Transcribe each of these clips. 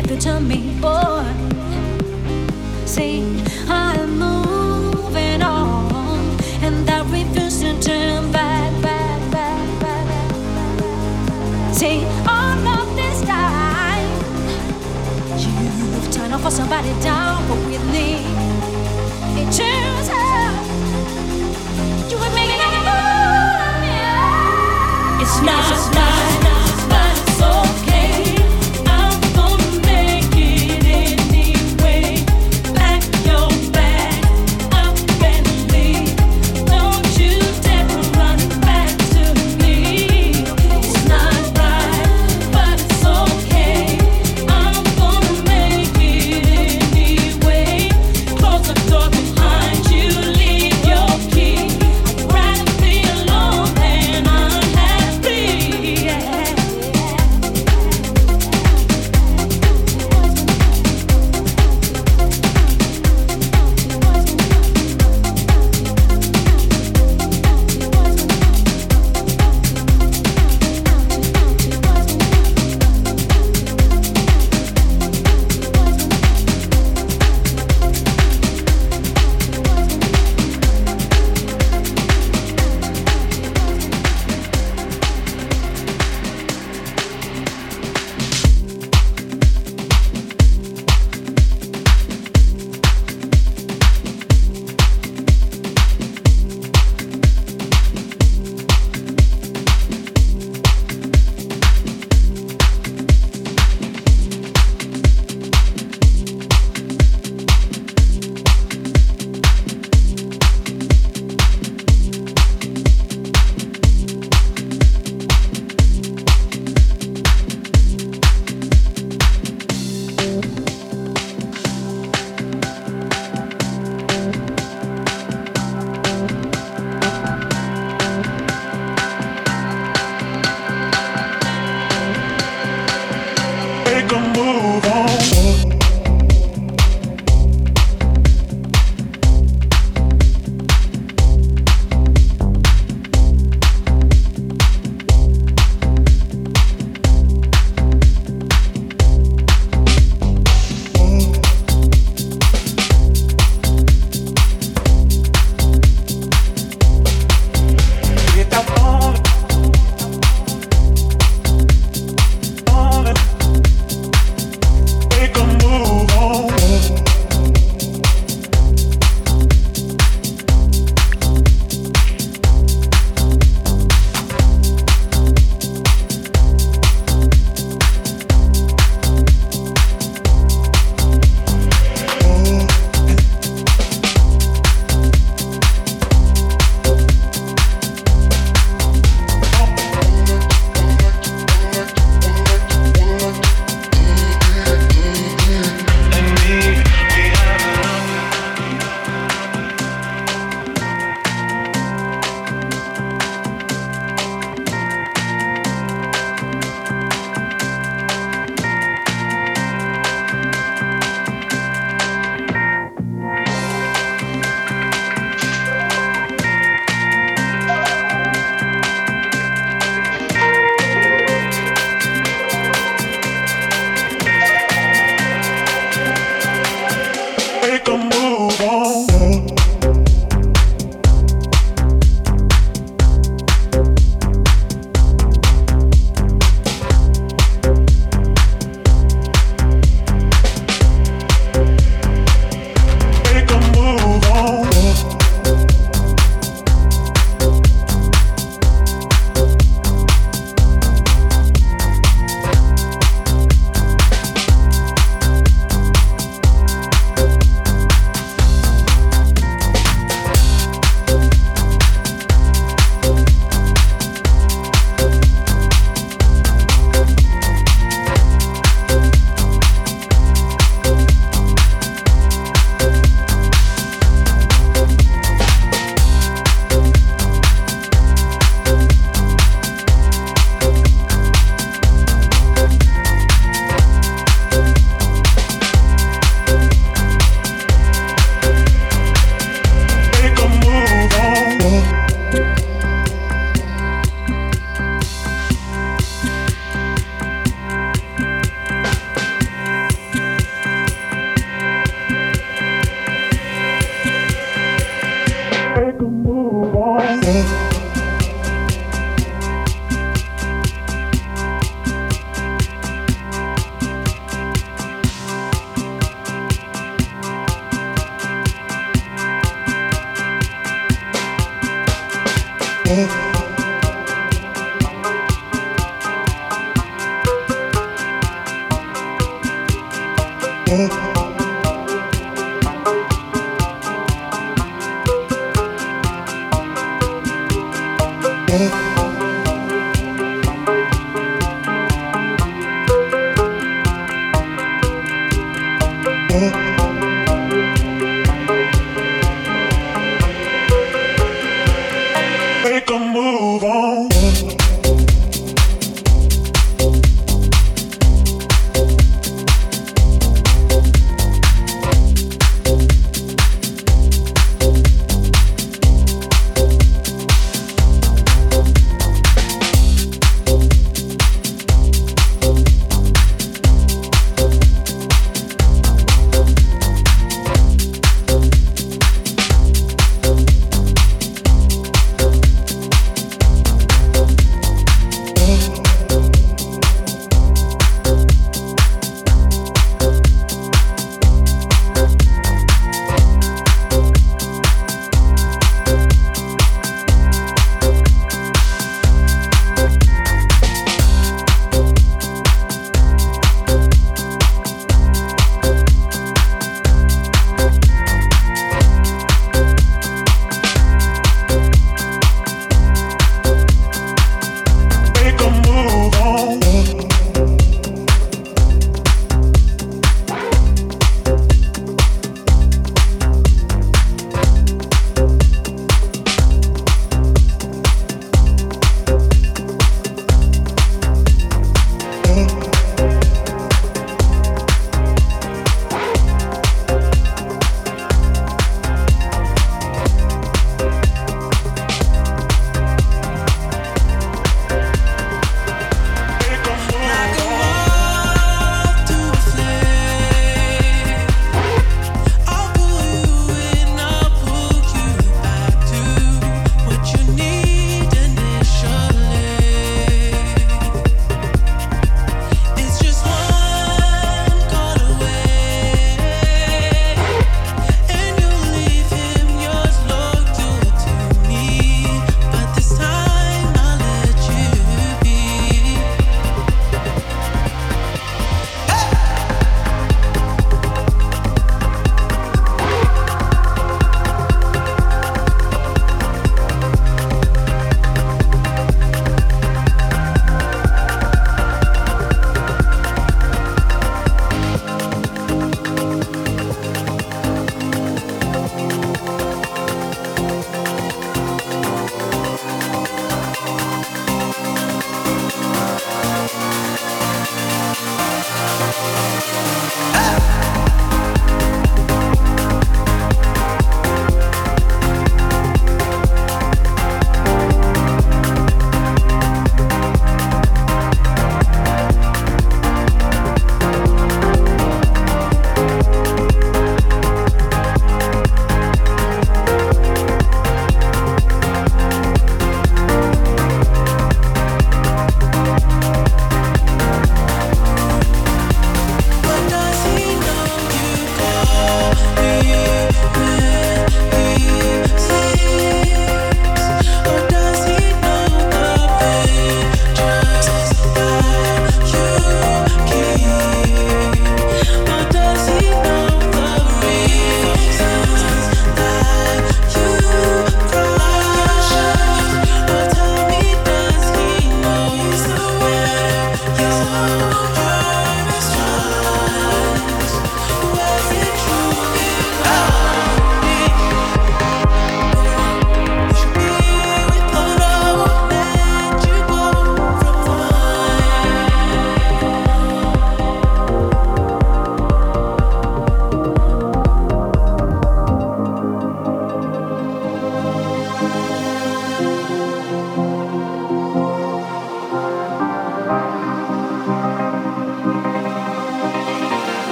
if you tell me boy. See, I'm moving on, and I refuse to turn back, back, back, back, back. See, all of this time, you've turned off for somebody down, but with me, it turns out.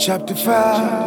Chapter 5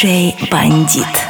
Диджей Бандит.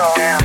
down.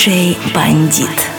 диджей Бандит.